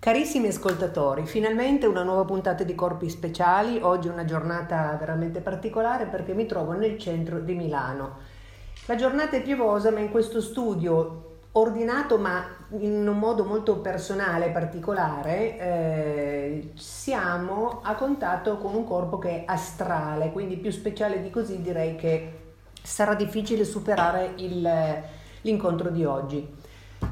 Carissimi ascoltatori, finalmente una nuova puntata di Corpi Speciali. Oggi è una giornata veramente particolare perché mi trovo nel centro di Milano. La giornata è piovosa, ma in questo studio ordinato ma in un modo molto personale e particolare, eh, siamo a contatto con un corpo che è astrale, quindi più speciale di così direi che sarà difficile superare il, l'incontro di oggi.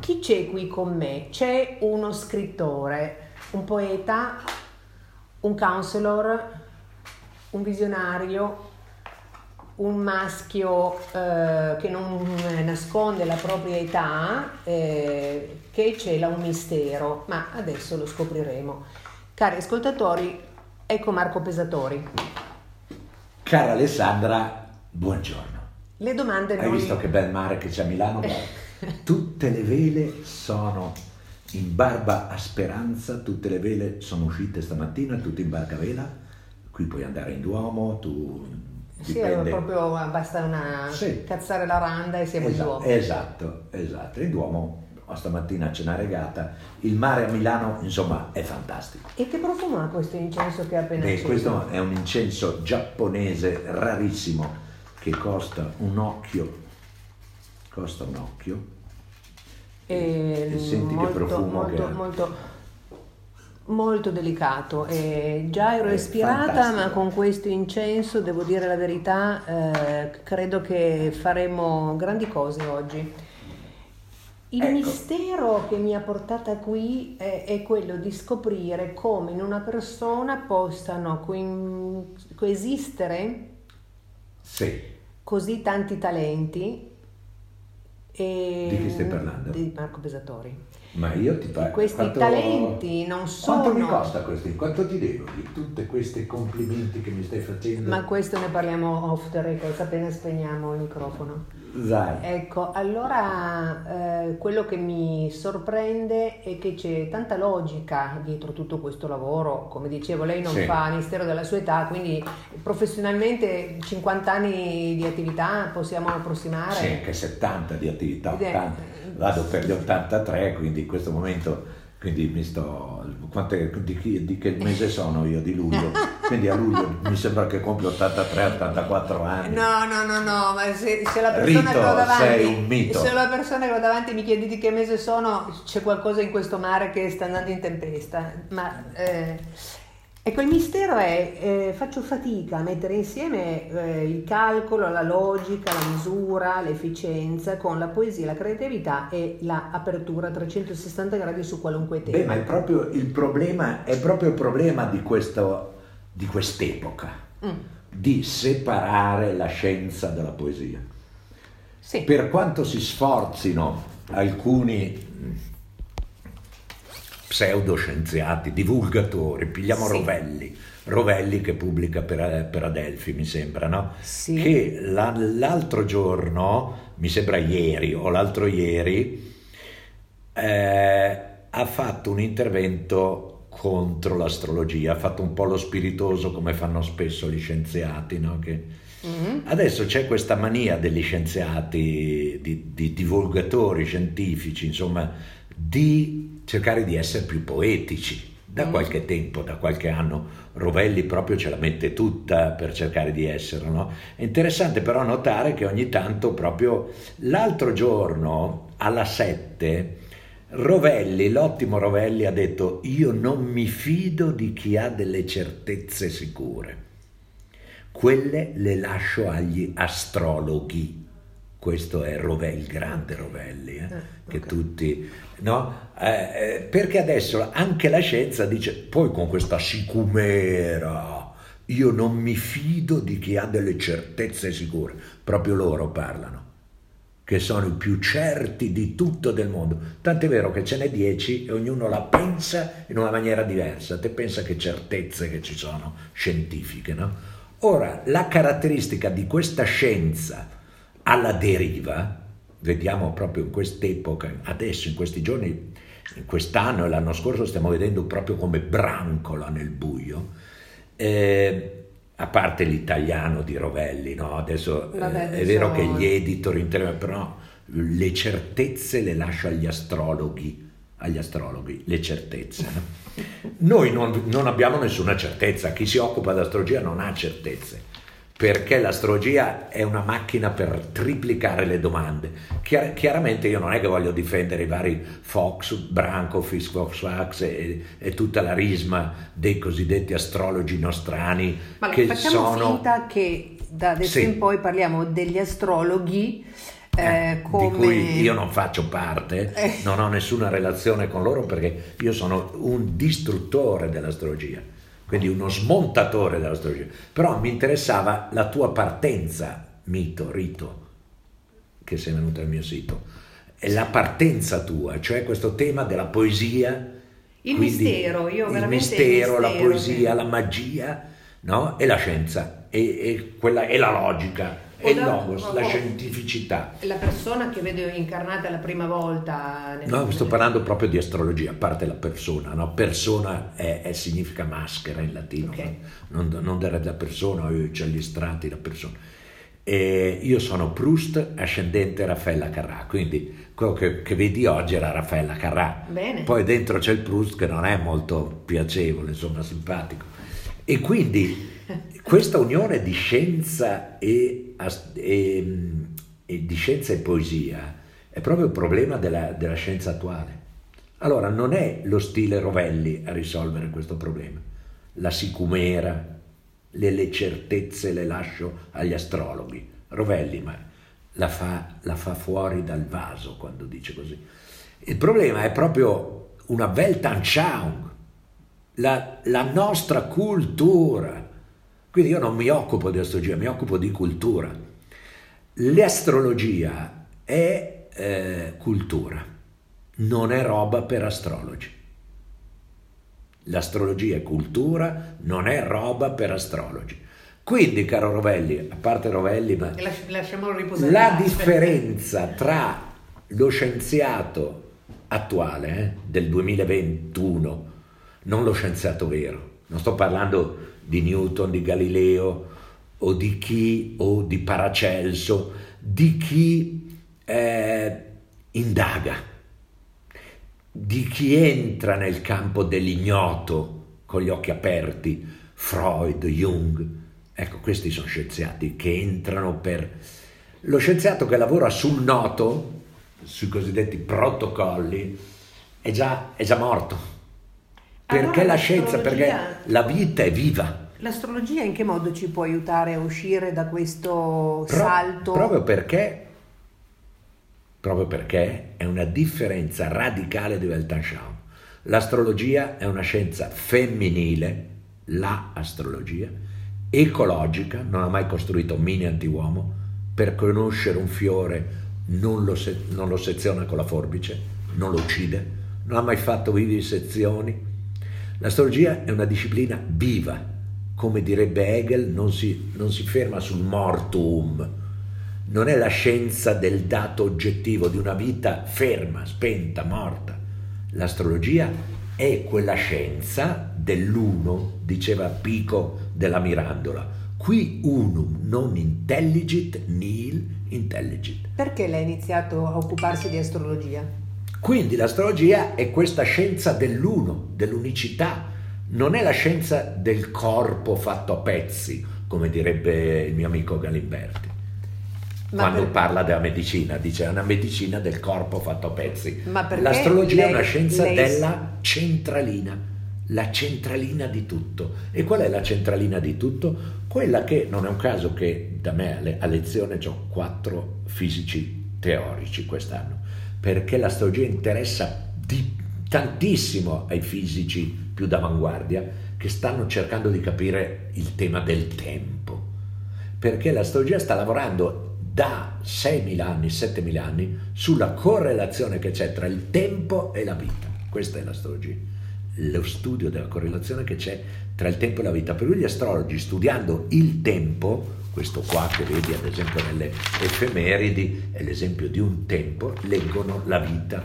Chi c'è qui con me? C'è uno scrittore, un poeta, un counselor, un visionario, un maschio eh, che non nasconde la propria età, eh, che cela un mistero, ma adesso lo scopriremo. Cari ascoltatori, ecco Marco Pesatori. Cara Alessandra, buongiorno. Le domande Hai non... visto che bel mare che c'è a Milano? Tutte le vele sono in barba a Speranza, tutte le vele sono uscite stamattina, tutte in barca a vela. Qui puoi andare in Duomo, tu Sì, dipende. proprio basta una... Sì. cazzare la randa e siamo in Esatto, Duomo. esatto, esatto. In Duomo stamattina c'è una regata. Il mare a Milano, insomma, è fantastico. E che profumo ha questo incenso che ha appena Beh, questo è un incenso giapponese rarissimo che costa un occhio. Costa un occhio. E, E senti che molto, profumo molto, che molto, molto delicato. E già ero ispirata, ma con questo incenso, devo dire la verità, eh, credo che faremo grandi cose oggi. Il Ecco. mistero che mi ha portata qui è, è quello di scoprire come in una persona possano coin- coesistere Sì. così tanti talenti. E Di chi stai parlando? Di Marco Pesatori. Ma io ti parlo. Questi talenti non sono. Quanto mi costa questi? Quanto ti devo di tutti questi complimenti che mi stai facendo? Ma questo ne parliamo off the record appena spegniamo il microfono. Dai. Ecco, allora eh, quello che mi sorprende è che c'è tanta logica dietro tutto questo lavoro. Come dicevo, lei non Sì. fa mistero della sua età, quindi professionalmente 50 anni di attività possiamo approssimare. Sì, anche 70 di attività, Ed è- 80. Vado per gli 83, quindi in questo momento quindi mi sto. quante- di, chi- di che mese sono io? Di luglio. Quindi a luglio mi sembra che compio 83-84 anni. No, no, no, no, ma se, se la persona Rito, che ho davanti, se la persona che ho davanti mi chiede di che mese sono, c'è qualcosa in questo mare che sta andando in tempesta. Ma eh, ecco, il mistero è, eh, faccio fatica a mettere insieme eh, il calcolo, la logica, la misura, l'efficienza con la poesia, la creatività e l'apertura a 360 gradi su qualunque tema. Beh, ma è proprio il problema, è proprio il problema di, questo, di quest'epoca, Mm, di separare la scienza dalla poesia. sì. Per quanto si sforzino alcuni pseudoscienziati, divulgatori, pigliamo Sì. Rovelli, Rovelli che pubblica per, per Adelphi, mi sembra, no? Sì. Che la- l'altro giorno, mi sembra ieri o l'altro ieri, eh, ha fatto un intervento contro l'astrologia, ha fatto un po' lo spiritoso come fanno spesso gli scienziati, no? Che, Mhm. Adesso c'è questa mania degli scienziati, di, di divulgatori scientifici, insomma, di cercare di essere più poetici. Da Mm. qualche tempo, da qualche anno, Rovelli proprio ce la mette tutta per cercare di essere. No? È interessante però notare che ogni tanto, proprio l'altro giorno alla 7, Rovelli, l'ottimo Rovelli, ha detto: Io non mi fido di chi ha delle certezze sicure quelle le lascio agli astrologhi. Questo è Rovelli, il grande Rovelli, eh, Ah, che ok. tutti... No? Eh, eh, perché adesso anche la scienza dice, poi con questa sicumera, io non mi fido di chi ha delle certezze sicure. Proprio loro parlano, che sono i più certi di tutto del mondo. Tant'è vero che ce n'è dieci e ognuno la pensa in una maniera diversa. Te pensa che certezze che ci sono scientifiche, no? Ora, la caratteristica di questa scienza alla deriva, vediamo proprio in quest'epoca, adesso, in questi giorni, in quest'anno e l'anno scorso stiamo vedendo proprio come brancola nel buio, eh, a parte l'italiano di Rovelli, no? adesso eh, Vabbè, è vero che gli editor interni, però le certezze le lascio agli astrologhi. agli astrologhi, le certezze. No? Noi non, non abbiamo nessuna certezza, chi si occupa di astrologia non ha certezze perché l'astrologia è una macchina per triplicare le domande. Chiar- chiaramente io non è che voglio difendere i vari Fox, Branco, Fisk, Fox, e, e, tutta la risma dei cosiddetti astrologi nostrani Ma che facciamo sono... finta che da adesso Sì. in poi parliamo degli astrologhi eh, Eh, come... di cui io non faccio parte, Eh. non ho nessuna relazione con loro perché io sono un distruttore dell'astrologia, quindi uno smontatore dell'astrologia. Però mi interessava la tua partenza, mito, rito, che sei venuto al mio sito, e la partenza tua, cioè questo tema della poesia. Il quindi mistero, io il veramente il mistero, la mistero, poesia, sì. la magia, no? E la scienza, e, e quella, e la logica, e il logos, la scientificità. La persona che vedo incarnata la prima volta... nel- No, sto parlando proprio di astrologia, a parte la persona, no? Persona è, è- significa maschera in latino, Ok. no? non, non dare la persona, c'è gli strati, la persona. E io sono Proust, ascendente Raffaella Carrà, quindi quello che, che vedi oggi era Raffaella Carrà. Bene. Poi dentro c'è il Proust che non è molto piacevole, insomma, simpatico. E quindi questa unione di scienza e, e- e di scienza e poesia è proprio il problema della, della scienza attuale. Allora, non è lo stile Rovelli a risolvere questo problema. La sicumera, le, le certezze le lascio agli astrologhi. Rovelli, ma la fa, la fa fuori dal vaso quando dice così. Il problema è proprio una Weltanschauung, la, la nostra cultura. Quindi io non mi occupo di astrologia, mi occupo di cultura. L'astrologia è eh, cultura, non è roba per astrologi. L'astrologia è cultura, non è roba per astrologi. Quindi, caro Rovelli, a parte Rovelli, ma Las- lasciamolo riposare. la differenza tra lo scienziato attuale eh, del 2021, non lo scienziato vero, non sto parlando di Newton, di Galileo o di chi o di Paracelso, di chi eh, indaga, di chi entra nel campo dell'ignoto con gli occhi aperti, Freud, Jung. Ecco, questi sono scienziati che entrano per... Lo scienziato che lavora sul noto, sui cosiddetti protocolli, è già, è già morto. Perché Allora la scienza, perché la vita è viva. L'astrologia in che modo ci può aiutare a uscire da questo Pro- salto? Proprio perché, proprio perché è una differenza radicale di Weltanschauung. L'astrologia è una scienza femminile, la astrologia, ecologica, non ha mai costruito un mini antiuomo, per conoscere un fiore non lo, se- non lo seziona con la forbice, non lo uccide, non ha mai fatto vivisezioni. L'astrologia è una disciplina viva, come direbbe Hegel, non si, non si ferma sul mortum, non è la scienza del dato oggettivo di una vita ferma, spenta, morta. L'astrologia è quella scienza dell'uno, diceva Pico della Mirandola. Qui unum non intelligit nihil intelligit. Perché lei ha iniziato a occuparsi di astrologia? Quindi l'astrologia è questa scienza dell'uno, dell'unicità, non è la scienza del corpo fatto a pezzi, come direbbe il mio amico Galimberti. Ma Quando per- parla della medicina, dice è una medicina del corpo fatto a pezzi. L'astrologia lei- è una scienza lei- della centralina, la centralina di tutto. E qual è la centralina di tutto? Quella che non è un caso che da me a lezione ho quattro fisici teorici quest'anno, perché l'astrologia interessa di tantissimo ai fisici più d'avanguardia che stanno cercando di capire il tema del tempo perché l'astrologia sta lavorando da 6.000 anni, 7.000 anni sulla correlazione che c'è tra il tempo e la vita. Questa è l'astrologia, lo studio della correlazione che c'è tra il tempo e la vita. Per cui gli astrologi studiando il tempo, questo qua che vedi ad esempio nelle effemeridi è l'esempio di un tempo, leggono la vita.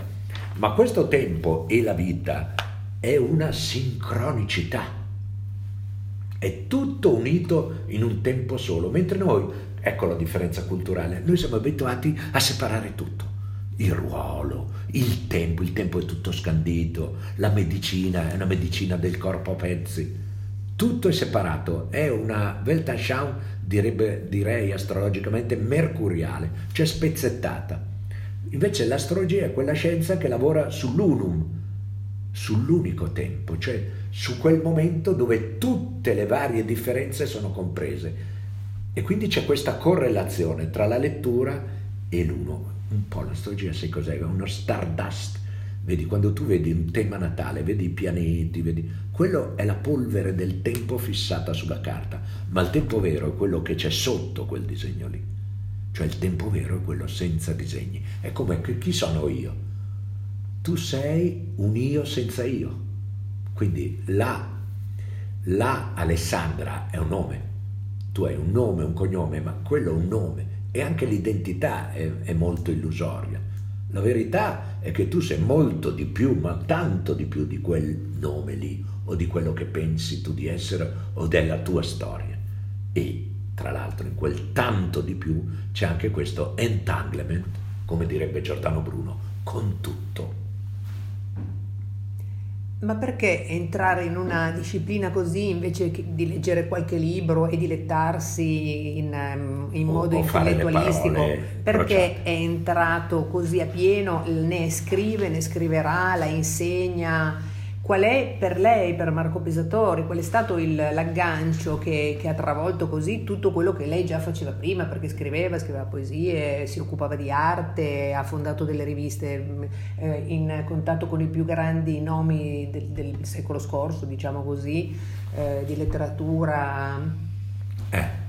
Ma questo tempo e la vita è una sincronicità è tutto unito in un tempo solo, mentre noi, ecco la differenza culturale, noi siamo abituati a separare tutto. il ruolo, il tempo, il tempo è tutto scandito, la medicina è una medicina del corpo a pezzi, tutto è separato, è una Weltanschauung, direbbe, direi astrologicamente, mercuriale, cioè spezzettata. Invece l'astrologia è quella scienza che lavora sull'unum, sull'unico tempo, cioè su quel momento dove tutte le varie differenze sono comprese. E quindi c'è questa correlazione tra la lettura e l'uno. Un po' l'astrologia sai cos'è? Uno stardust. Vedi, quando tu vedi un tema natale, vedi i pianeti, vedi... Quello è la polvere del tempo fissata sulla carta, ma il tempo vero è quello che c'è sotto quel disegno lì. Cioè il tempo vero è quello senza disegni. È come chi sono io? Tu sei un io senza io. Quindi la, la Alessandra è un nome. Tu hai un nome, un cognome, ma quello è un nome. E anche l'identità è, è molto illusoria. La verità è che tu sei molto di più, ma tanto di più di quel nome lì, o di quello che pensi tu di essere, o della tua storia. E tra l'altro in quel tanto di più c'è anche questo entanglement, come direbbe Giordano Bruno, con tutto. Ma perché entrare in una disciplina così invece di leggere qualche libro e dilettarsi in, ehm, in modo o, intellettualistico? Perché è entrato così a pieno, ne scrive, ne scriverà, la insegna? Qual è per lei, per Marco Pesatori, qual è stato il, l'aggancio che, che, ha travolto così tutto quello che lei già faceva prima, perché scriveva, scriveva poesie, si occupava di arte, ha fondato delle riviste eh, in contatto con i più grandi nomi del, del secolo scorso, diciamo così, eh, di letteratura. Eh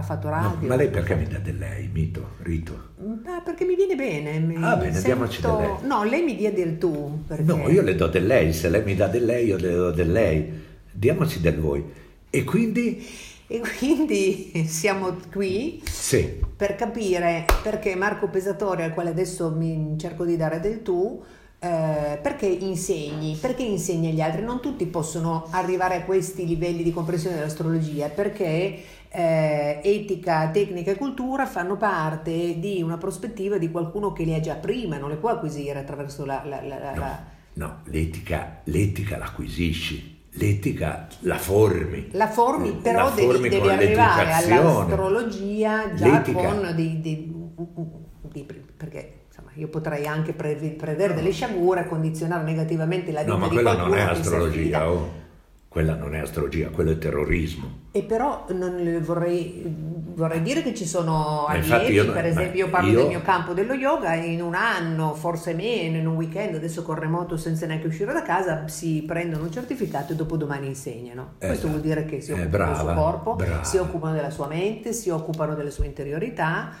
ha fatto radio. No, ma lei perché mi dà del lei, Mito, Rito? Ah, perché mi viene bene. Mi ah, bene, sento... diamoci del lei. No, lei mi dia del tu. Perché... No, io le do del lei, se lei mi dà del lei, io le do del lei. Diamoci del voi. E quindi... E quindi siamo qui sì. per capire perché Marco Pesatore, al quale adesso mi cerco di dare del tu, eh, perché insegni? Perché insegni agli altri? Non tutti possono arrivare a questi livelli di comprensione dell'astrologia perché eh, etica, tecnica e cultura fanno parte di una prospettiva di qualcuno che li ha già prima, non le può acquisire attraverso la... la, la, no, la... no l'etica, l'etica l'acquisisci. L'etica la formi. La formi, però la formi devi, devi arrivare all'astrologia già L'etica. con dei, dei, dei, perché insomma, io potrei anche prevedere delle sciagure, condizionare negativamente la vita no, ma di quella non è astrologia. Oh. Quella non è astrologia, quello è terrorismo. E però vorrei, vorrei, dire che ci sono allievi, io, per esempio io parlo io... del mio campo dello yoga, in un anno, forse meno, in un weekend, adesso con remoto senza neanche uscire da casa, si prendono un certificato e dopodomani insegnano. Esatto. Questo vuol dire che si occupano eh, brava, del suo corpo, brava. si occupano della sua mente, si occupano delle sue interiorità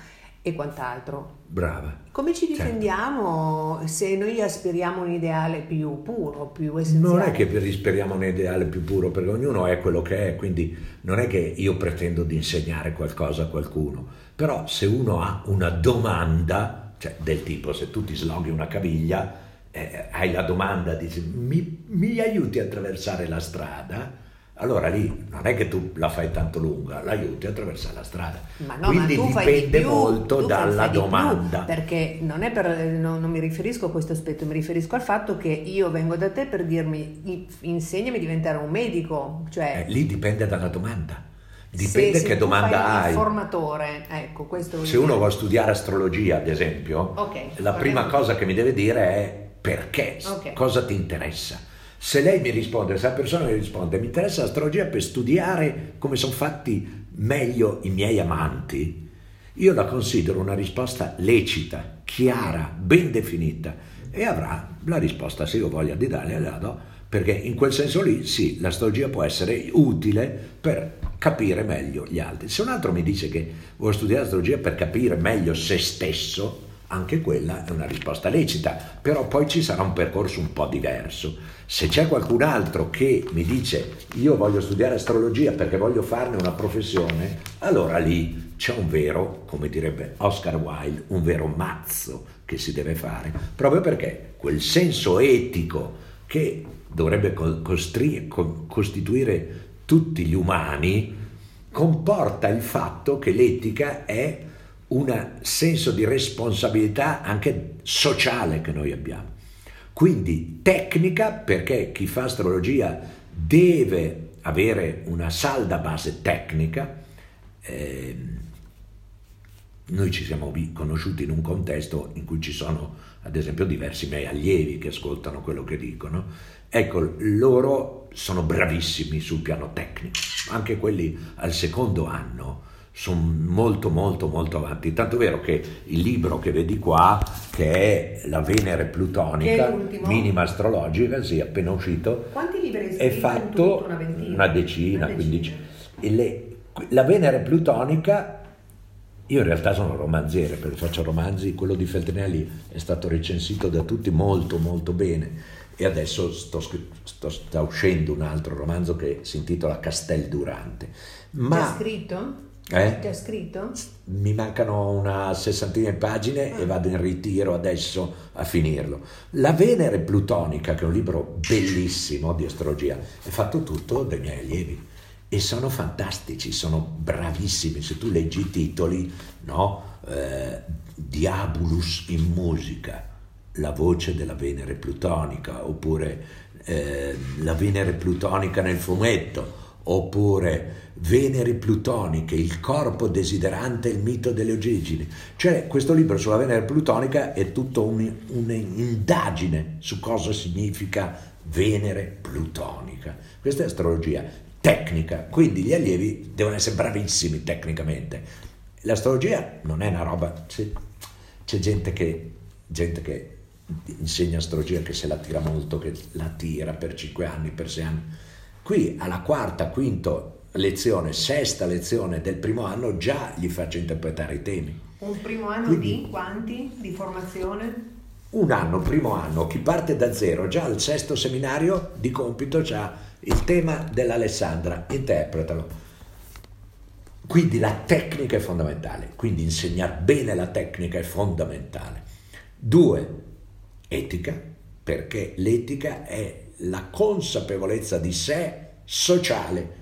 e quant'altro. Brava. Come ci certo. difendiamo certo. se noi aspiriamo un ideale più puro, più essenziale? Non è che aspiriamo un ideale più puro, perché ognuno è quello che è, quindi non è che io pretendo di insegnare qualcosa a qualcuno, però se uno ha una domanda, cioè del tipo se tu ti sloghi una caviglia, eh, hai la domanda, dici mi, mi aiuti a attraversare la strada? Allora lì non è che tu la fai tanto lunga, l'aiuti a attraversare la strada. Ma no, Quindi ma dipende più, molto dalla domanda. Perché non, per, non, non, mi riferisco a questo aspetto, mi riferisco al fatto che io vengo da te per dirmi insegnami a diventare un medico. Cioè, eh, lì dipende dalla domanda. Dipende se, che se domanda hai. Formatore, ecco, questo Se uno vuole studiare astrologia, ad esempio, okay, la prima cosa che mi deve dire è perché, okay. cosa ti interessa se lei mi risponde, se la persona mi risponde, mi interessa l'astrologia per studiare come sono fatti meglio i miei amanti, io la considero una risposta lecita, chiara, ben definita e avrà la risposta se io voglia di darle la do, perché in quel senso lì sì, l'astrologia può essere utile per capire meglio gli altri. Se un altro mi dice che vuole studiare astrologia per capire meglio se stesso, anche quella è una risposta lecita, però poi ci sarà un percorso un po' diverso. Se c'è qualcun altro che mi dice io voglio studiare astrologia perché voglio farne una professione, allora lì c'è un vero, come direbbe Oscar Wilde, un vero mazzo che si deve fare, proprio perché quel senso etico che dovrebbe costri- costituire tutti gli umani comporta il fatto che l'etica è un senso di responsabilità anche sociale che noi abbiamo. Quindi tecnica, perché chi fa astrologia deve avere una salda base tecnica. Eh, noi ci siamo conosciuti in un contesto in cui ci sono, ad esempio, diversi miei allievi che ascoltano quello che dicono. Ecco, loro sono bravissimi sul piano tecnico, anche quelli al secondo anno sono molto molto molto avanti, tanto vero che il libro che vedi qua, che è La Venere Plutonica, minima astrologica, sì, appena uscito, quanti libri hai è fatto una, una decina, una la Venere Plutonica io in realtà sono romanziere, perché faccio romanzi, quello di Feltrinelli è stato recensito da tutti molto molto bene. E adesso sto, sto, sta uscendo un altro romanzo che si intitola Castel Durante. Ma, Già scritto? Eh? Già scritto? Mi mancano una sessantina di pagine ah. e vado in ritiro adesso a finirlo. La Venere Plutonica, che è un libro bellissimo di astrologia, è fatto tutto dai miei allievi e sono fantastici, sono bravissimi. Se tu leggi i titoli, no? Eh, Diabolus in musica, la voce della Venere plutonica, oppure eh, la Venere plutonica nel fumetto, oppure Venere plutoniche, il corpo desiderante il mito delle origini. Cioè questo libro sulla Venere plutonica è tutta un, un'indagine su cosa significa Venere plutonica. Questa è astrologia tecnica, quindi gli allievi devono essere bravissimi tecnicamente. L'astrologia non è una roba, c'è, c'è gente, che, gente che insegna astrologia che se la tira molto, che la tira per 5 anni, per 6 anni. Qui alla quarta, quinta lezione, sesta lezione del primo anno già gli faccio interpretare i temi. Un primo anno Quindi, di quanti di formazione? Un anno, primo anno, chi parte da zero, già al sesto seminario di compito già il tema dell'Alessandra, interpretalo. Quindi la tecnica è fondamentale, quindi insegnare bene la tecnica è fondamentale. Due, etica, perché l'etica è la consapevolezza di sé sociale,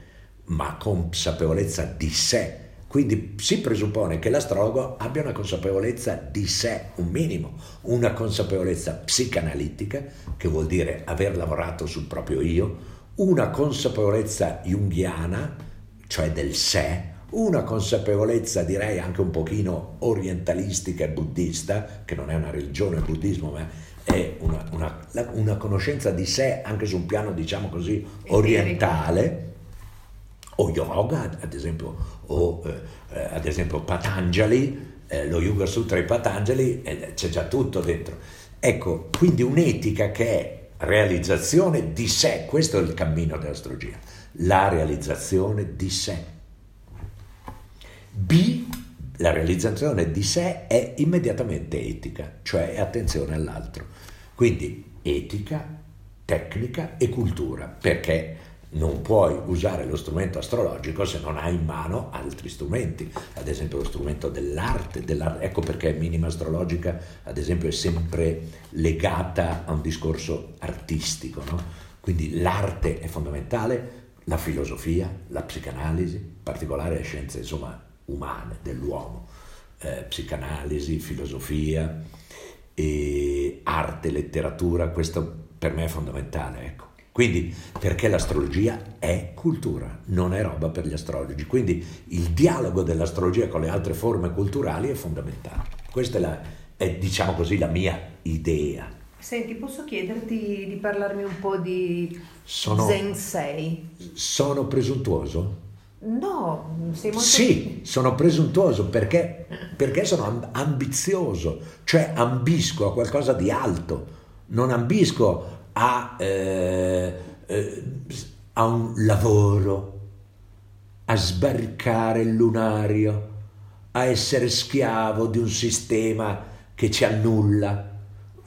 ma consapevolezza di sé. Quindi si presuppone che l'astrologo abbia una consapevolezza di sé, un minimo, una consapevolezza psicanalitica, che vuol dire aver lavorato sul proprio io, una consapevolezza junghiana, cioè del sé, una consapevolezza direi anche un pochino orientalistica e buddista, che non è una religione il buddismo, ma è una, una, una, conoscenza di sé anche su un piano, diciamo così, orientale, o yoga, ad esempio, o eh, ad esempio Patanjali, eh, lo Yoga Sutra di Patanjali, eh, c'è già tutto dentro. Ecco, quindi un'etica che è realizzazione di sé, questo è il cammino dell'astrologia, la realizzazione di sé. B, la realizzazione di sé è immediatamente etica, cioè attenzione all'altro. Quindi etica, tecnica e cultura, perché non puoi usare lo strumento astrologico se non hai in mano altri strumenti, ad esempio lo strumento dell'arte, dell'arte. ecco perché minima astrologica ad esempio è sempre legata a un discorso artistico, no? quindi l'arte è fondamentale, la filosofia, la psicanalisi, in particolare le scienze insomma, umane dell'uomo, eh, psicanalisi, filosofia, arte, letteratura, questo per me è fondamentale. Ecco. Quindi, perché l'astrologia è cultura, non è roba per gli astrologi. Quindi il dialogo dell'astrologia con le altre forme culturali è fondamentale. Questa è, la, è diciamo così, la mia idea. Senti, posso chiederti di parlarmi un po' di sono, Zensei? Sono presuntuoso? No, sei molto... Sì, sono presuntuoso perché, perché sono ambizioso, cioè ambisco a qualcosa di alto, non ambisco a, eh, eh, a un lavoro, a sbarcare il lunario, a essere schiavo di un sistema che ci annulla.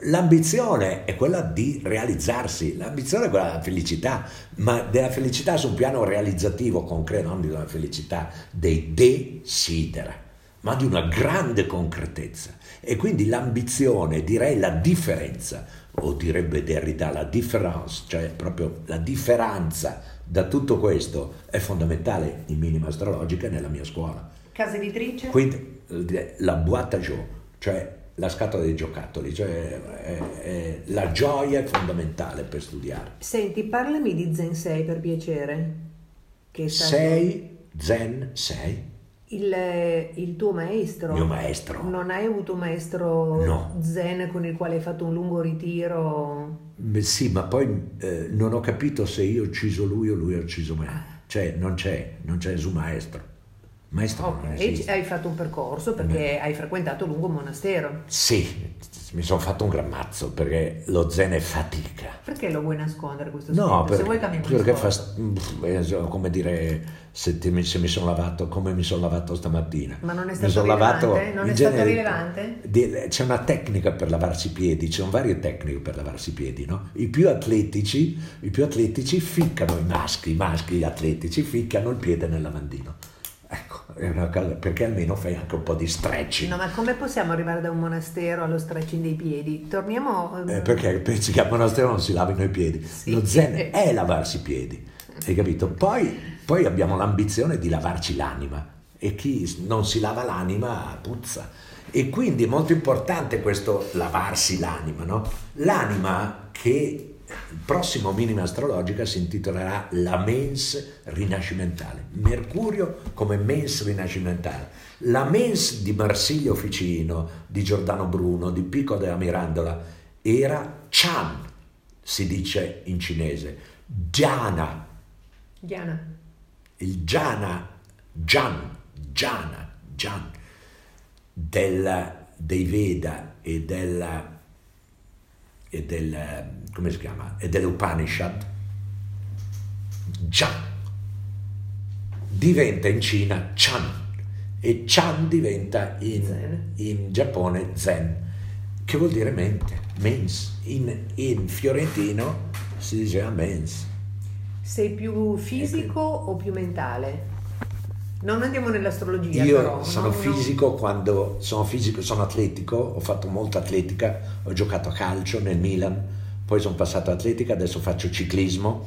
L'ambizione è quella di realizzarsi, l'ambizione è quella della felicità, ma della felicità su un piano realizzativo, concreto, non di una felicità dei desidera, ma di una grande concretezza. E quindi l'ambizione, direi la differenza o direbbe Derrida la difference, cioè proprio la differenza da tutto questo è fondamentale in minima astrologica nella mia scuola. Casa editrice? Quindi la boîte à jeu, cioè la scatola dei giocattoli, cioè è, è, la gioia è fondamentale per studiare. Senti, parlami di Zen 6 per piacere. Che sei Zen 6? Il, il, tuo maestro. Mio maestro. Non hai avuto un maestro no. zen con il quale hai fatto un lungo ritiro? Beh, sì, ma poi eh, non ho capito se io ho ucciso lui o lui ha ucciso me. Ah. Cioè, non c'è, non c'è nessun maestro. Maestro okay. hai fatto un percorso perché Beh. hai frequentato lungo un monastero. Sì, mi sono fatto un grammazzo perché lo zen è fatica. Perché lo vuoi nascondere questo No, per, perché fa, eh, come dire, se, ti, se, mi sono lavato, come mi sono lavato stamattina. Ma non è stato rilevante? Lavato, non è stato rilevante? Di, c'è una tecnica per lavarsi i piedi, ci sono varie tecniche per lavarsi i piedi, no? I più atletici, i più atletici ficcano, i maschi, i maschi atletici ficcano il piede nel lavandino cosa, perché almeno fai anche un po' di stretching. No, ma come possiamo arrivare da un monastero allo stretching dei piedi? Torniamo... Eh, perché pensi che al monastero non si lavino i piedi? Sì. Lo zen è lavarsi i piedi, hai capito? Poi, poi abbiamo l'ambizione di lavarci l'anima e chi non si lava l'anima puzza. E quindi è molto importante questo lavarsi l'anima, no? L'anima che il prossimo minima astrologica si intitolerà La mens rinascimentale. Mercurio come mens rinascimentale. La mens di Marsilio Ficino, di Giordano Bruno, di Pico della Mirandola era Chan, si dice in cinese, Jana. Jana. Il Jana, Jan, Jana, Jan, del, dei Veda e della e del, come si chiama, e dell'Upanishad, Jan diventa in Cina Chan e Chan diventa in, in Giappone Zen, che vuol dire mente, mens. In, in fiorentino si diceva mens. Sei più fisico o più mentale? Non andiamo nell'astrologia. Io però, sono no, fisico no. quando sono fisico, sono atletico, ho fatto molta atletica, ho giocato a calcio nel Milan, poi sono passato atletica, adesso faccio ciclismo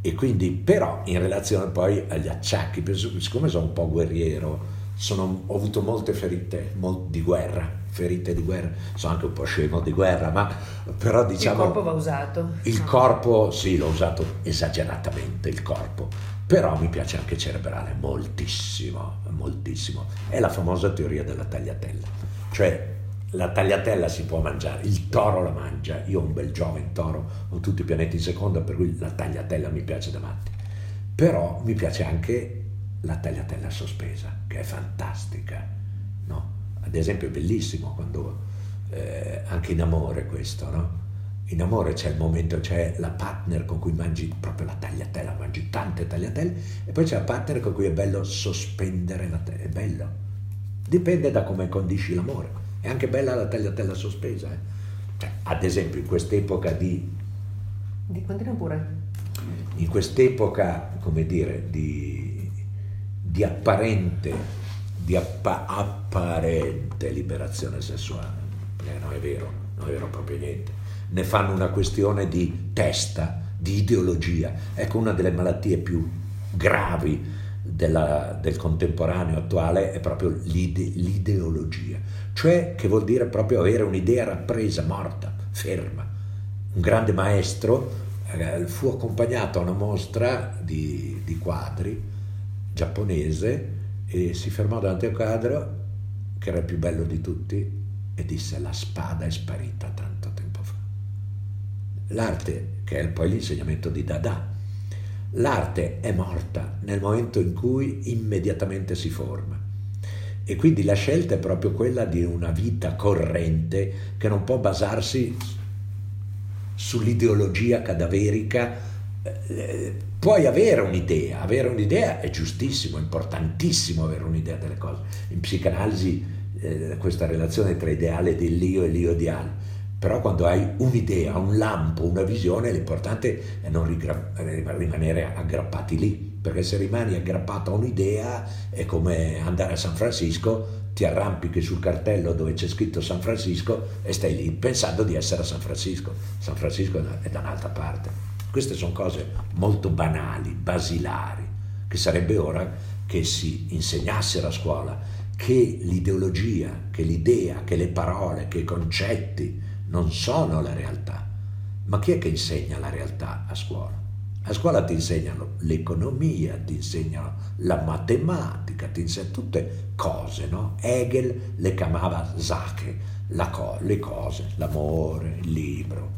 e quindi però in relazione poi agli acciacchi, siccome sono un po' guerriero, sono, ho avuto molte ferite molt, di guerra, ferite di guerra, sono anche un po' scemo di guerra, ma però diciamo... Il corpo va usato. Il no. corpo, sì, l'ho usato esageratamente, il corpo però mi piace anche cerebrale, moltissimo, moltissimo. È la famosa teoria della tagliatella, cioè la tagliatella si può mangiare, il toro la mangia, io ho un bel giovane toro, ho tutti i pianeti in seconda, per cui la tagliatella mi piace davanti. Però mi piace anche la tagliatella sospesa, che è fantastica, no? Ad esempio è bellissimo quando, eh, anche in amore questo, no? in amore c'è il momento, c'è la partner con cui mangi proprio la tagliatella, mangi tante tagliatelle e poi c'è la partner con cui è bello sospendere la tagliatella, è bello. Dipende da come condisci l'amore. È anche bella la tagliatella sospesa. Eh? Cioè, ad esempio in quest'epoca di... Di continua pure. In quest'epoca, come dire, di, di apparente, di appa, apparente liberazione sessuale, perché non è vero, non è vero proprio niente ne fanno una questione di testa, di ideologia. Ecco, una delle malattie più gravi della, del contemporaneo attuale è proprio l'ide, l'ideologia, cioè che vuol dire proprio avere un'idea rappresa, morta, ferma. Un grande maestro eh, fu accompagnato a una mostra di, di quadri giapponese e si fermò davanti a un quadro che era il più bello di tutti e disse la spada è sparita tanto tempo l'arte, che è poi l'insegnamento di Dada, l'arte è morta nel momento in cui immediatamente si forma. E quindi la scelta è proprio quella di una vita corrente che non può basarsi sull'ideologia cadaverica. Eh, puoi avere un'idea, avere un'idea è giustissimo, è importantissimo avere un'idea delle cose. In psicanalisi eh, questa relazione tra ideale dell'io e l'io ideale però quando hai un'idea, un lampo, una visione, l'importante è non rimanere aggrappati lì, perché se rimani aggrappato a un'idea è come andare a San Francisco, ti arrampichi sul cartello dove c'è scritto San Francisco e stai lì pensando di essere a San Francisco. San Francisco è da un'altra parte. Queste sono cose molto banali, basilari, che sarebbe ora che si insegnassero a scuola che l'ideologia, che l'idea, che le parole, che i concetti non sono la realtà. Ma chi è che insegna la realtà a scuola? A scuola ti insegnano l'economia, ti insegnano la matematica, ti insegnano tutte cose, no? Hegel le chiamava Sache, co- le cose, l'amore, il libro.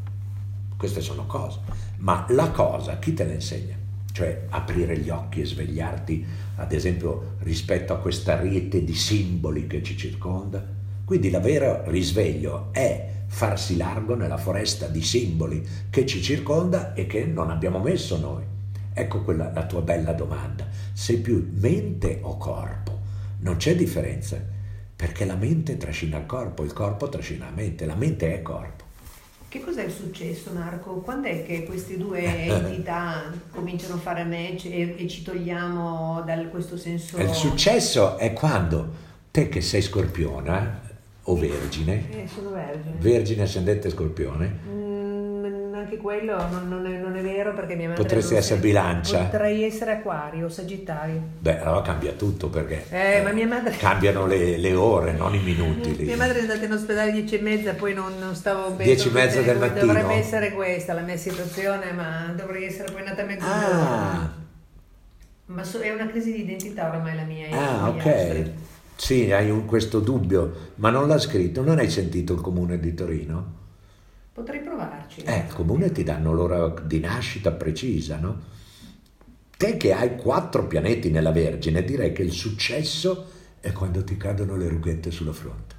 Queste sono cose. Ma la cosa, chi te la insegna? Cioè aprire gli occhi e svegliarti, ad esempio, rispetto a questa rete di simboli che ci circonda? Quindi il vero risveglio è farsi largo nella foresta di simboli che ci circonda e che non abbiamo messo noi. Ecco quella, la tua bella domanda. Sei più mente o corpo? Non c'è differenza, perché la mente trascina il corpo, il corpo trascina la mente, la mente è corpo. Che cos'è successo Marco? Quando è che queste due entità cominciano a fare match e, e ci togliamo da questo senso? Il successo è quando te che sei scorpione o vergine? Eh, sono vergine. Vergine, ascendente scorpione? Mm, anche quello non, non, è, non, è, vero perché mia madre... Potresti essere bilancia? Potrei essere acquario sagittario. Beh, allora cambia tutto perché... Eh, eh, ma mia madre... Cambiano le, le ore, non i minuti. mia madre è andata in ospedale alle dieci e mezza, poi non, non stavo bene. Dieci e mezza del mattino? Dovrebbe essere questa la mia situazione, ma dovrei essere poi nata a. Ah. Ma so, è una crisi di identità ormai la mia. Ah, ok. Astri. Sì, hai un, questo dubbio, ma non l'ha scritto, non hai sentito il comune di Torino? Potrei provarci. Eh, il comune ti danno l'ora di nascita precisa, no? Te che hai quattro pianeti nella Vergine, direi che il successo è quando ti cadono le rughette sulla fronte.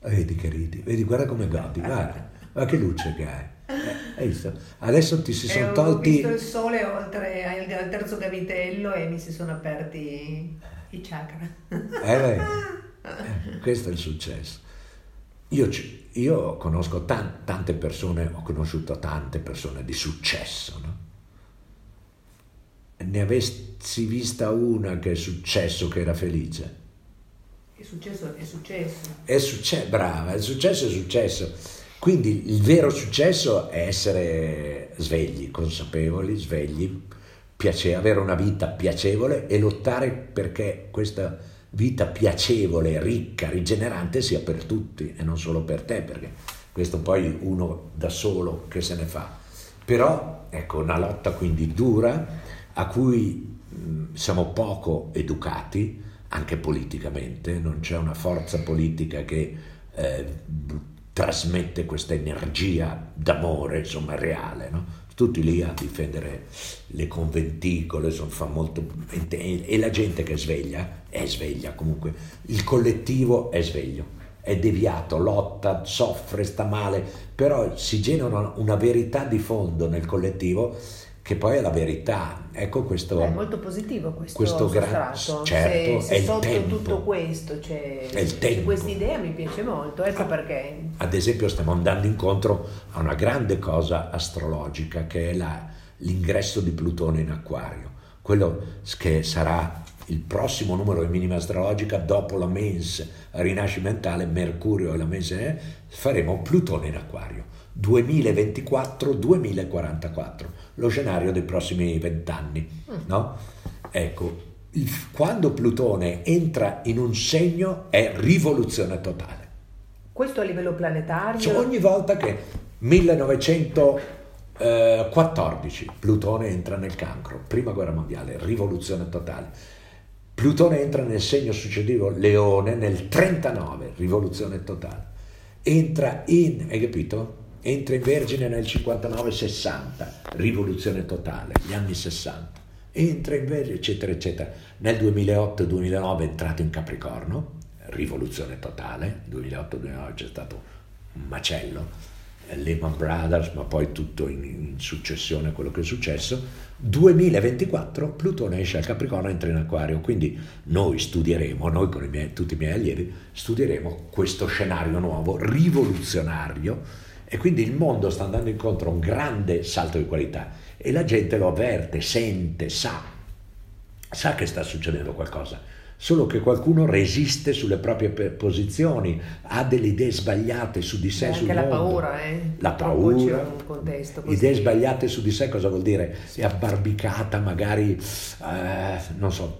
Vedi che ridi, vedi, guarda come godi, guarda, guarda che luce che hai. Adesso ti si sono tolti... Ho visto il sole oltre al terzo gavitello e mi si sono aperti i chakra. Eh, eh, questo è il successo. Io, io conosco tan, tante persone, ho conosciuto tante persone di successo, no? Ne avessi vista una che è successo, che era felice? È successo, è successo. È successo, brava, il successo è successo quindi il vero successo è essere svegli, consapevoli, svegli, piace, avere una vita piacevole e lottare perché questa vita piacevole, ricca, rigenerante sia per tutti e non solo per te, perché questo poi uno da solo che se ne fa. Però ecco una lotta quindi dura a cui mh, siamo poco educati anche politicamente, non c'è una forza politica che eh, trasmette questa energia d'amore, insomma, reale, no? Tutti lì a difendere le conventicole, insomma, fa molto... E la gente che sveglia, è sveglia comunque, il collettivo è sveglio, è deviato, lotta, soffre, sta male, però si genera una verità di fondo nel collettivo che poi è la verità. Ecco questo... È molto positivo questo, questo gran, certo, se, se sotto tempo. tutto questo c'è, c'è questa idea mi piace molto, ecco ah, perché. Ad esempio stiamo andando incontro a una grande cosa astrologica che è la, l'ingresso di Plutone in acquario, quello che sarà il prossimo numero di minima astrologica dopo la mens rinascimentale, Mercurio e la mens, eh, faremo Plutone in acquario 2024-2044, lo scenario dei prossimi vent'anni. Mm. No? Ecco, quando Plutone entra in un segno è rivoluzione totale. Questo a livello planetario? Cioè, ogni volta che 1914 Plutone entra nel cancro, prima guerra mondiale, rivoluzione totale. Plutone entra nel segno successivo Leone nel 39, rivoluzione totale. Entra in, hai capito? Entra in Vergine nel 59-60, rivoluzione totale, gli anni 60, entra in Vergine, eccetera, eccetera. Nel 2008-2009 è entrato in Capricorno, rivoluzione totale, nel 2008-2009 c'è stato un macello, eh, Lehman Brothers, ma poi tutto in, in, successione quello che è successo. 2024 Plutone esce al Capricorno e entra in Acquario, quindi noi studieremo, noi con i miei, tutti i miei allievi, studieremo questo scenario nuovo, rivoluzionario, e quindi il mondo sta andando incontro a un grande salto di qualità e la gente lo avverte, sente, sa, sa che sta succedendo qualcosa. solo che qualcuno resiste sulle proprie posizioni, ha delle idee sbagliate su di sé, Beh, sul anche mondo. la paura, eh? La paura, un contesto così. idee sbagliate su di sé cosa vuol dire? È abbarbicata magari, eh, non so,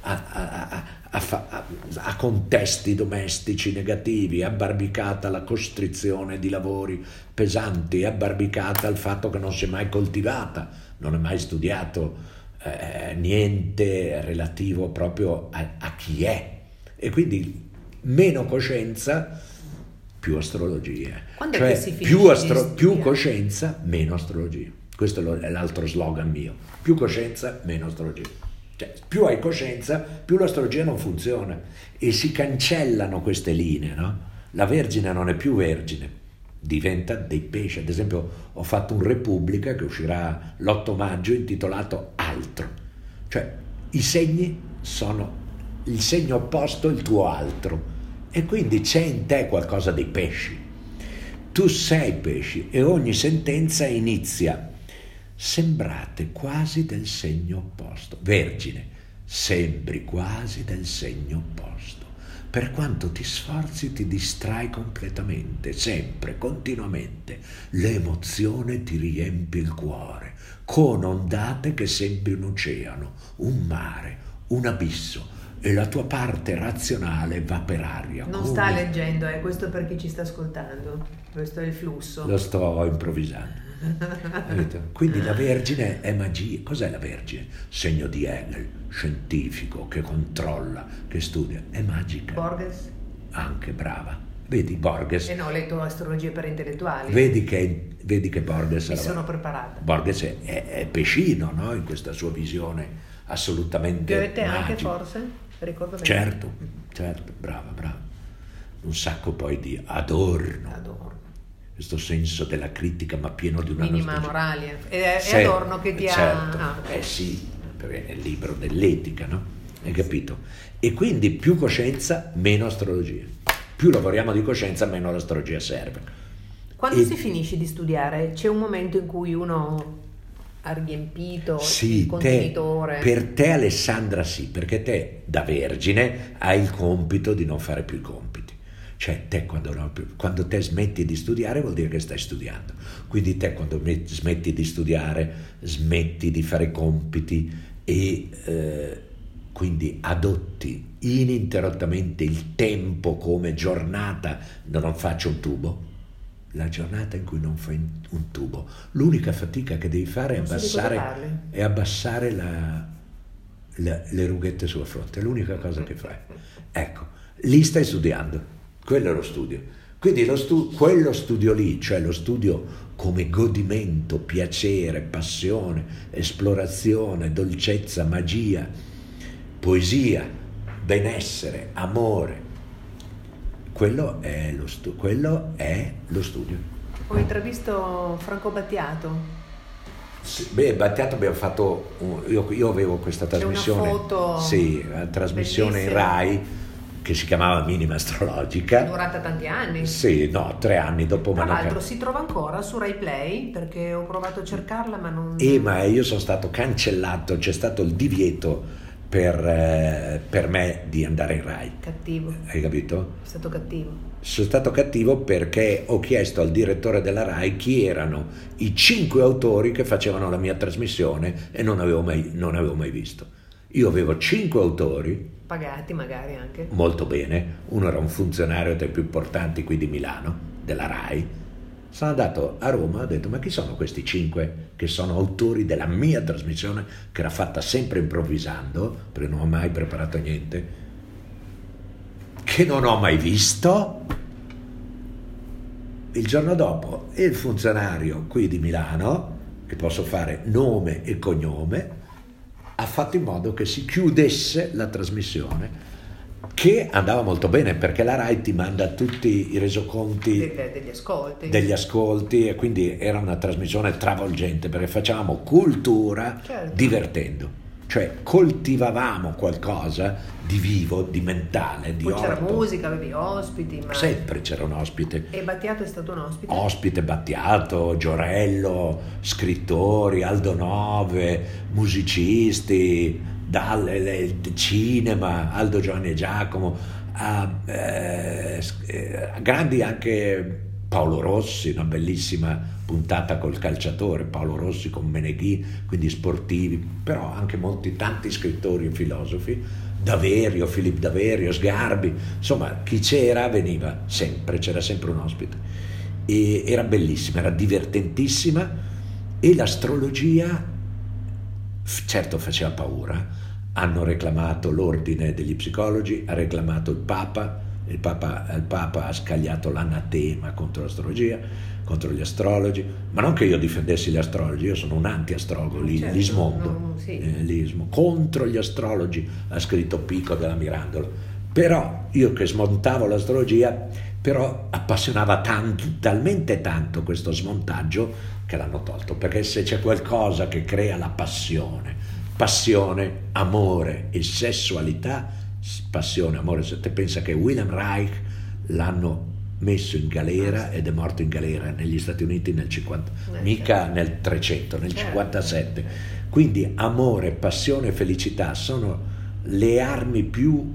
a, a- a- a fa- a- contesti domestici negativi, abbarbicata alla costrizione di lavori pesanti, abbarbicata al fatto che non si è mai coltivata, non è mai studiato eh, niente relativo proprio a, a chi è. E quindi meno coscienza, più astrologia. Quando è cioè che si finisce più, astro- più coscienza, meno astrologia. Questo è l'altro slogan mio. Più coscienza, meno astrologia. Cioè, più hai coscienza, più l'astrologia non funziona. E si cancellano queste linee, no? La Vergine non è più Vergine, diventa dei pesci. Ad esempio, ho fatto un Repubblica che uscirà l'8 maggio intitolato Altro. Cioè, i segni sono il segno opposto, il tuo altro. E quindi c'è in te qualcosa dei pesci. Tu sei pesci e ogni sentenza inizia. Sembrate quasi del segno opposto. Vergine, sembri quasi del segno opposto. Per quanto ti sforzi ti distrai completamente, sempre, continuamente. L'emozione ti riempie il cuore, con ondate che sembri un oceano, un mare, un abisso, e la tua parte razionale va per aria. Non come- sta leggendo, eh, questo per chi ci sta ascoltando. Questo è il flusso. Lo sto improvvisando. Quindi la Vergine è magia. Cos'è la Vergine? Segno di Hegel, scientifico, che controlla, che studia. È magica. Borges? Anche brava. Vedi Borges? Eh no, ho letto astrologia per intellettuali. Vedi che, vedi che Borges Mi era- sono preparata. Borges è, è- è pescino no? in questa sua visione assolutamente Goethe anche magica. forse? Ricordo bene. Certo, certo, brava, brava. Un sacco poi di adorno, Adorno. Questo senso della critica ma pieno di una Minima nostalgia. morale. È, è Sì, Adorno che ti certo. ha... ah. Eh sì, perché il libro dell'etica, no? Hai capito? E quindi più coscienza, meno astrologia. Più lavoriamo di coscienza, meno l'astrologia serve. Quando E- si finisce di studiare c'è un momento in cui uno ha riempito Sì, il te, contenitore. per te Alessandra sì, perché te da vergine hai il compito di non fare più i compiti. Cioè te quando, non- quando te smetti di studiare vuol dire che stai studiando. Quindi te quando met- smetti di studiare smetti di fare compiti e eh, quindi adotti ininterrottamente il tempo come giornata non faccio un tubo. La giornata in cui non fai un tubo, l'unica fatica che devi fare è abbassare e abbassare la- la- le rughette sulla fronte, è l'unica cosa che fai. Ecco, lì stai studiando, quello è lo studio. Quindi lo stu- quello studio lì, cioè lo studio come godimento, piacere, passione, esplorazione, dolcezza, magia, poesia, benessere, amore, quello è lo, stu- quello è lo studio. Ho intravisto Franco Battiato. Sì, Beh, Battiato abbiamo fatto, un- io, io avevo questa C'è una trasmissione, foto sì, una trasmissione in bellissima. Rai che si chiamava Minima Astrologica. durata tanti anni. Sì, no, tre anni dopo Tra l'altro si trova ancora su Rai Play perché ho provato a cercarla ma non... E ma io sono stato cancellato, c'è stato il divieto per, eh, per me di andare in Rai, Cattivo, hai capito? è stato cattivo. Sono stato cattivo perché ho chiesto al direttore della RAI chi erano i cinque autori che facevano la mia trasmissione e non avevo mai, non avevo mai visto. Io avevo cinque autori, Pagati magari anche. molto bene, uno era un funzionario tra i più importanti qui di Milano, della RAI. Sono andato a Roma, ho detto ma chi sono questi cinque che sono autori della mia trasmissione che era fatta sempre improvvisando, perché non ho mai preparato niente, che non ho mai visto. Il giorno dopo il funzionario qui di Milano, che posso fare nome e cognome, ha fatto in modo che si chiudesse la trasmissione, che andava molto bene perché la RAI ti manda tutti i resoconti De- degli ascolti. degli ascolti e quindi era una trasmissione travolgente perché facevamo cultura Certo. divertendo, cioè coltivavamo qualcosa di vivo, di mentale, di Poi c'era orto. musica, avevi ospiti, ma... Sempre c'era un ospite. E Battiato è stato un ospite? Ospite Battiato, Giorello, scrittori, Aldo Nove, musicisti, dal cinema, Aldo Giovanni e Giacomo, a, eh, a grandi anche Paolo Rossi, una bellissima puntata col calciatore, Paolo Rossi con Meneghi, quindi sportivi, però anche molti, tanti scrittori e filosofi, Daverio, Filippo Daverio, Sgarbi, insomma chi c'era veniva sempre, c'era sempre un ospite. E era bellissima, era divertentissima e l'astrologia certo faceva paura, hanno reclamato l'ordine degli psicologi, ha reclamato il Papa, il Papa, il Papa ha scagliato l'anatema contro l'astrologia, contro gli astrologi, ma non che io difendessi gli astrologi, io sono un anti-astrologo, li, certo, li smondo, no, sì. eh, li smondo. contro gli astrologi ha scritto Pico della Mirandola, però io che smontavo l'astrologia, però appassionava tanto, talmente tanto questo smontaggio che l'hanno tolto, perché se c'è qualcosa che crea la passione, passione, amore e sessualità, passione, amore, se te pensa che William Reich l'hanno messo in galera ed è morto in galera negli Stati Uniti nel 50, eh, mica certo. nel 300, nel certo. 57. Quindi amore, passione e felicità sono le armi più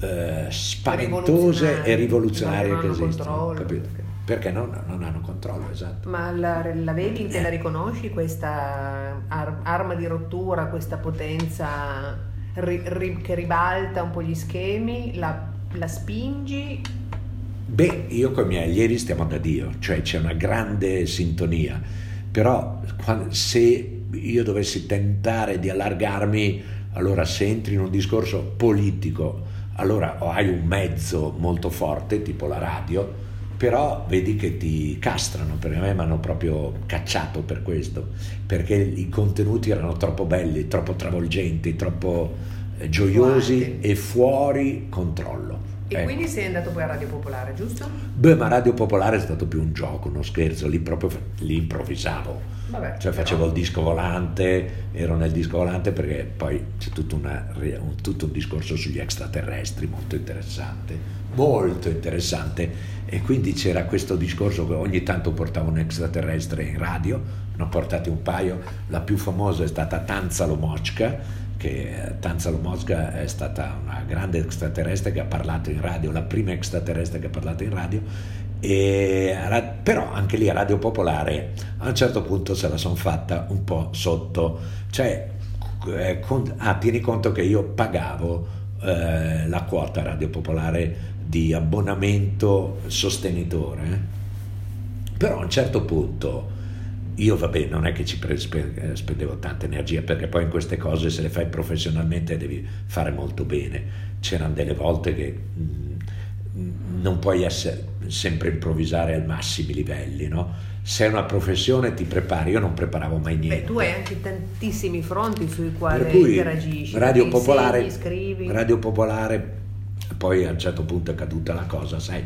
eh, spaventose e rivoluzionarie che esistono. Capito? perché non, non, hanno controllo, esatto. Ma la, la vedi, te la riconosci questa ar- arma di rottura, questa potenza ri- ri- che ribalta un po' gli schemi, la, la spingi? Beh, io con i miei allievi stiamo da Dio, cioè c'è una grande sintonia, però se io dovessi tentare di allargarmi, allora se entri in un discorso politico, allora hai un mezzo molto forte, tipo la radio, però vedi che ti castrano, perché a me mi hanno proprio cacciato per questo, perché i contenuti erano troppo belli, troppo travolgenti, troppo eh, gioiosi Guardi. e fuori controllo. E ecco. quindi sei andato poi a Radio Popolare, giusto? Beh, ma Radio Popolare è stato più un gioco, uno scherzo, lì proprio lì improvvisavo. Vabbè, cioè facevo però... il disco volante, ero nel disco volante perché poi c'è tutto, una, un, tutto un discorso sugli extraterrestri molto interessante, molto interessante e quindi c'era questo discorso che ogni tanto portava un extraterrestre in radio, ne ho portati un paio, la più famosa è stata Tanzalo Mochka, che eh, Tanzalo Mochka è stata una grande extraterrestre che ha parlato in radio, la prima extraterrestre che ha parlato in radio, e, però anche lì a Radio Popolare a un certo punto se la sono fatta un po' sotto, cioè eh, con, ah, tieni conto che io pagavo eh, la quota Radio Popolare di abbonamento sostenitore, eh? però a un certo punto io vabbè non è che ci spendevo tanta energia perché poi in queste cose se le fai professionalmente devi fare molto bene, c'erano delle volte che mh, non puoi essere, sempre improvvisare ai massimi livelli, no? se è una professione ti prepari, io non preparavo mai niente. Beh, tu hai anche tantissimi fronti sui quali interagisci. Radio Popolare, insegni, Radio Popolare poi a un certo punto è caduta la cosa, sai,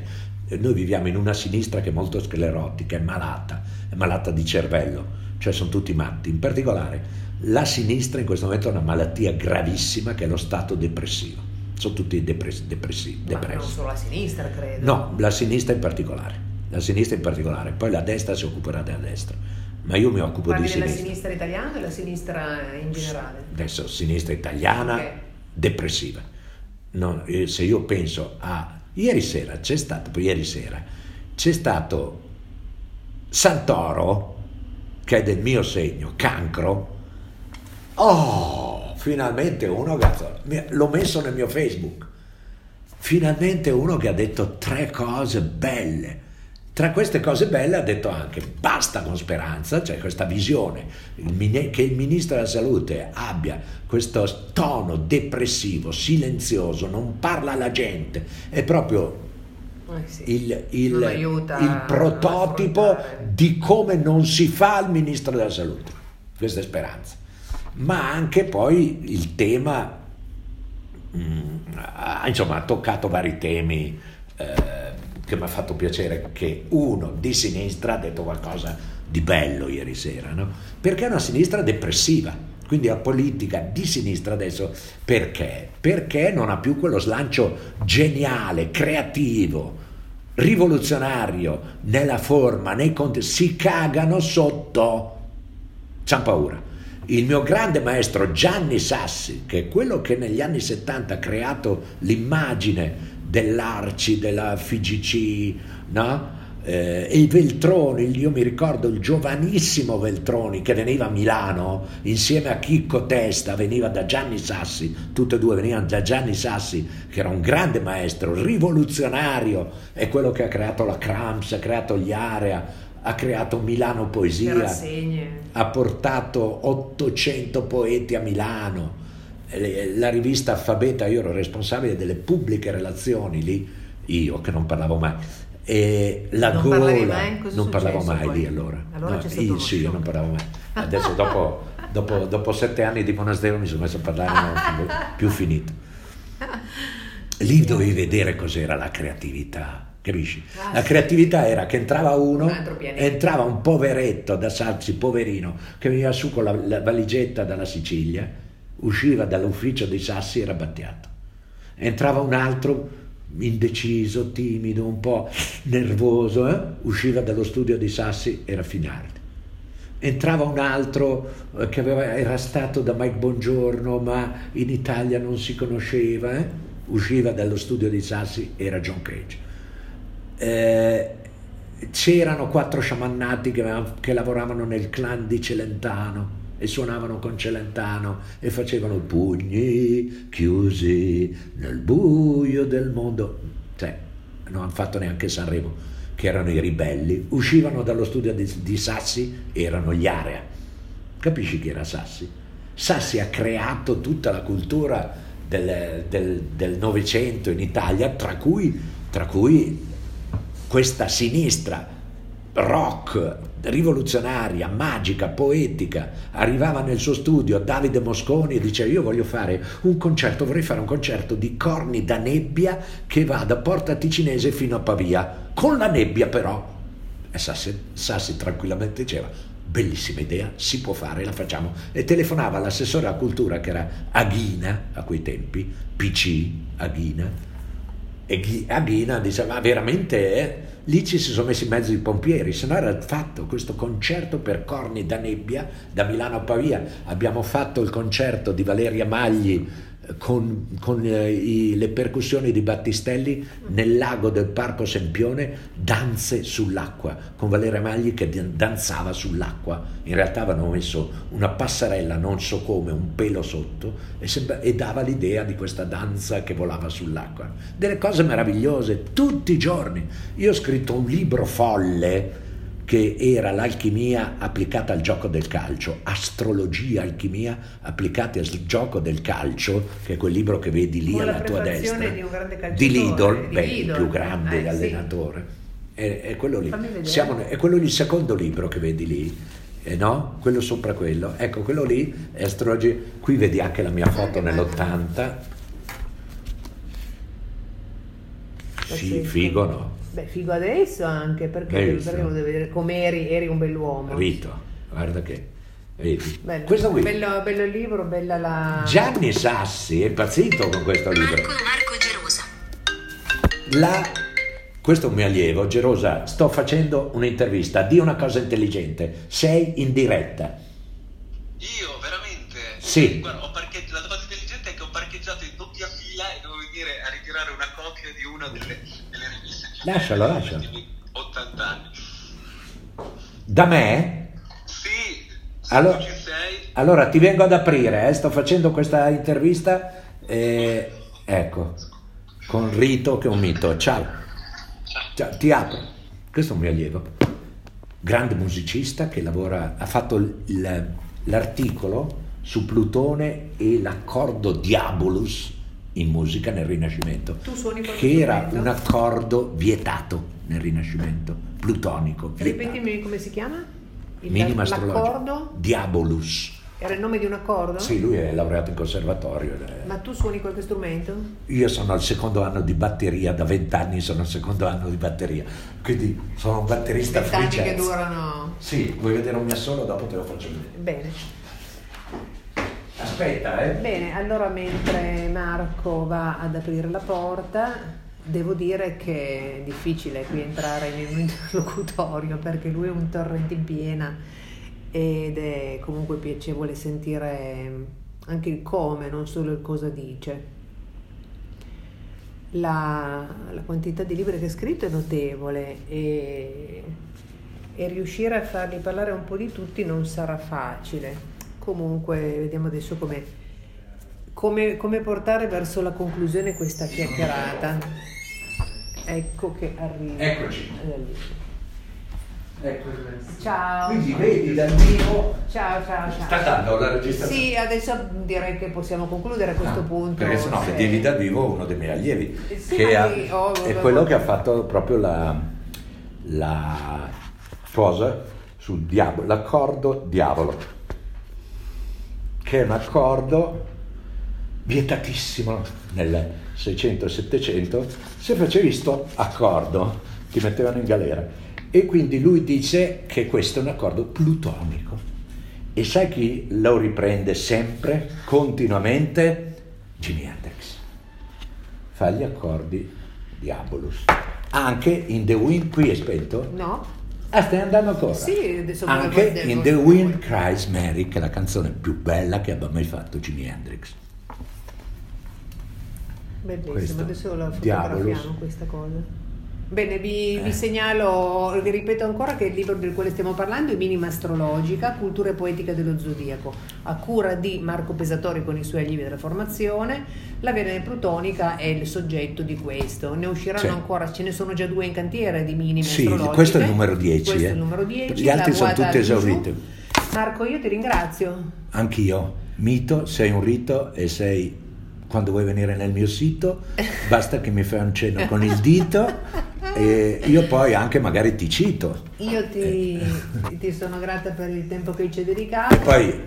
noi viviamo in una sinistra che è molto sclerotica, è malata, è malata di cervello, cioè sono tutti matti. In particolare la sinistra in questo momento ha una malattia gravissima che è lo stato depressivo. Sono tutti depressi, depressi, Ma depressi. non solo la sinistra, credo. No, la sinistra in particolare. La sinistra in particolare. Poi la destra si occuperà della destra. Ma io mi occupo Parli di sinistra. Parli della sinistra italiana o la sinistra in generale? Adesso sinistra italiana okay. depressiva no, eh, se io penso a ieri sera c'è stato, ieri sera c'è stato Santoro che è del mio segno, cancro. Oh, finalmente uno che l'ho messo nel mio Facebook. Finalmente uno che ha detto tre cose belle tra queste cose belle ha detto anche basta con speranza, cioè questa visione che il ministro della salute abbia questo tono depressivo, silenzioso, non parla alla gente, è proprio eh sì, il, il, il prototipo di come non si fa il ministro della salute. Questa è speranza. Ma anche poi il tema, mh, mm, insomma, ha toccato vari temi. Eh, che mi ha fatto piacere che uno di sinistra ha detto qualcosa di bello ieri sera, no? Perché è una sinistra depressiva, quindi la politica di sinistra adesso perché? Perché non ha più quello slancio geniale, creativo, rivoluzionario nella forma, nei conti, si cagano sotto, c'hanno paura. il mio grande maestro Gianni Sassi, che è quello che negli anni 70 ha creato l'immagine dell'Arci, della FIGC, no? Eh, e i Veltroni, io mi ricordo il giovanissimo Veltroni che veniva a Milano insieme a Chicco Testa, veniva da Gianni Sassi, tutte e due venivano da Gianni Sassi, che era un grande maestro, rivoluzionario, è quello che ha creato la Cramps, ha creato gli Area, ha creato Milano Poesia, ha portato 800 poeti a Milano, la rivista Alfabeta, io ero responsabile delle pubbliche relazioni lì, io che non parlavo mai, e la non gola mai? non parlavo mai poi? lì allora, allora no, io, sì, io non parlavo mai. Adesso dopo, dopo, dopo, sette anni di monastero mi sono messo a parlare non più finito. Lì dovevi vedere cos'era la creatività capisci? Ah, la creatività era che entrava uno, entrava un poveretto da Salsi, poverino, che veniva su con la, la valigetta dalla Sicilia, usciva dall'ufficio dei Sassi era battiato. Entrava un altro indeciso, timido, un po' nervoso, eh? usciva dallo studio di Sassi, era Finardi. Entrava un altro eh, che aveva, era stato da Mike Bongiorno, ma in Italia non si conosceva, eh? usciva dallo studio di Sassi, era John Cage. Eh, c'erano quattro sciamannati che, che lavoravano nel clan di Celentano e suonavano con Celentano e facevano pugni chiusi nel buio del mondo. Cioè, non hanno fatto neanche Sanremo, che erano i ribelli. Uscivano dallo studio di, di Sassi, erano gli Area. Capisci chi era Sassi? Sassi ha creato tutta la cultura del Novecento in Italia, tra cui, tra cui questa sinistra rock rivoluzionaria, magica, poetica, arrivava nel suo studio Davide Mosconi e diceva io voglio fare un concerto, vorrei fare un concerto di corni da nebbia che va da Porta Ticinese fino a Pavia, con la nebbia però. E Sassi, Sassi tranquillamente diceva bellissima idea, si può fare, la facciamo. E telefonava all'assessore alla cultura che era Aghina a quei tempi, PC Aghina, e Aghina diceva ma veramente... Eh? Lì ci si sono messi in mezzo i pompieri, se no era fatto questo concerto per corni da nebbia da Milano a Pavia. Abbiamo fatto il concerto di Valeria Magli con, con eh, i, le percussioni di Battistelli nel lago del Parco Sempione, danze sull'acqua, con Valeria Magli che danzava sull'acqua. In realtà avevano messo una passerella, non so come, un pelo sotto e, sembra, e dava l'idea di questa danza che volava sull'acqua. Delle cose meravigliose, tutti i giorni. Io ho scritto un libro folle che era l'alchimia applicata al gioco del calcio, astrologia, alchimia applicata al gioco del calcio, che è quel libro che vedi lì alla tua destra, di, di Lidl, di beh, Lidl. il più grande eh, allenatore. Sì. È, è, quello lì. Siamo, è quello lì, il secondo libro che vedi lì. Eh no? Quello sopra quello, ecco quello lì è astrologia. Qui vedi anche la mia foto nell'80. Sì, figo no. Beh, figo adesso anche perché, perché lo devi vedere come eri, eri un bell'uomo. Rito, guarda che. Vedi. Bello, questo qui. Bello, bello libro, bella la. Gianni Sassi è impazzito con questo libro. Marco, Marco Gerosa. La, questo è un mio allievo, Gerosa, sto facendo un'intervista, di una cosa intelligente, sei in diretta. Io veramente? Sì. Guarda, ho parcheggi- la cosa intelligente è che ho parcheggiato in doppia fila e devo venire a ritirare una copia di una delle, Lascialo, lascialo. negli ultimi 80 anni. Da me? Sì, Allora-. Allora ti vengo ad aprire, eh, sto facendo questa intervista, e, ecco, con Rito che è un mito. Ciao. Ciao, ti apro. Questo è un mio allievo, grande musicista che lavora, ha fatto l'articolo su Plutone e l'accordo Diabolus in musica nel Rinascimento, Tu suoni che era un accordo vietato nel Rinascimento, plutonico. vietato. Ripetimi come si chiama? Il- Minima astrologico. L'accordo? Diabolus. Era il nome di un accordo? Sì, lui è laureato in conservatorio. Ma tu suoni qualche strumento? Io sono al secondo anno di batteria, da vent'anni sono al secondo anno di batteria, quindi sono un batterista free che jazz. durano. Sì, vuoi vedere un mio solo? Dopo te lo faccio vedere. Bene. Aspetta, eh. Bene, allora mentre Marco va ad aprire la porta, devo dire che è difficile qui entrare in un interlocutorio perché lui è un torrente in piena ed è comunque piacevole sentire anche il come, non solo il cosa dice. La, la quantità di libri che ha scritto è notevole e, e riuscire a farli parlare un po' di tutti non sarà facile. Comunque vediamo adesso come, come, come portare verso la conclusione questa chiacchierata. Ecco che arriva. Eccoci. Ecco. Ciao. Quindi vedi dal vivo. Ciao, ciao, ciao. Sta dando la registrazione. Sì, adesso direi che possiamo concludere a questo Ah, punto. Perché sennò se- vedevi dal vivo uno dei miei allievi, Eh sì, che ha- oh, è vabbè. quello che ha fatto proprio la, la cosa sul diavolo, l'accordo diavolo, che è un accordo vietatissimo nel 600 e 700, se facevi sto accordo ti mettevano in galera. E quindi lui dice che questo è un accordo plutonico. E sai chi lo riprende sempre, continuamente? Jimi Hendrix. Fa gli accordi diabolus. Anche in The Wind, qui è spento? No? Ah, stai andando ancora? Sì, Anche in The Wind Cries Mary, che è la canzone più bella che abbia mai fatto Jimi Hendrix. Bellissimo, Questo, adesso la Diabolus. fotografiamo questa cosa. Bene, vi, vi Eh. segnalo, vi ripeto ancora che il libro del quale stiamo parlando è Minima Astrologica, Cultura e Poetica dello Zodiaco, a cura di Marco Pesatori con i suoi allievi della formazione. La Venere Plutonica è il soggetto di questo. Ne usciranno Sì. ancora, ce ne sono già due in cantiere di minime Sì, astrologiche. questo è il numero 10, Questo è eh. il numero 10. Gli altri sono tutti esauriti. Marco, io ti ringrazio. Anch'io, mito, sei un rito e sei, quando vuoi venire nel mio sito, basta che mi fai un cenno con il dito e io poi anche magari ti cito. Io ti, ti sono grata per il tempo che ci hai dedicato. E poi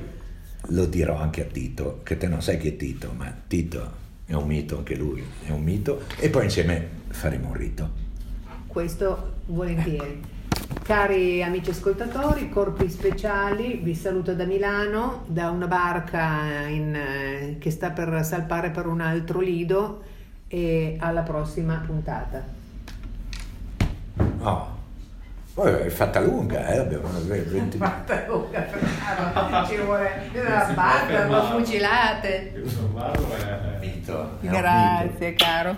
lo dirò anche a Tito, che te non sai chi è Tito, ma Tito è un mito anche lui, è un mito, e poi insieme faremo un rito. Questo volentieri. Cari amici ascoltatori, corpi speciali, vi saluto da Milano, da una barca in, eh, che sta per salpare per un altro lido e alla prossima puntata. Oh, poi è fatta lunga, eh? abbiamo 20 Fatta lunga, Fernando, ci vuole una fermare. fucilate. Io sono Marco e... mito. è un mito. Grazie caro.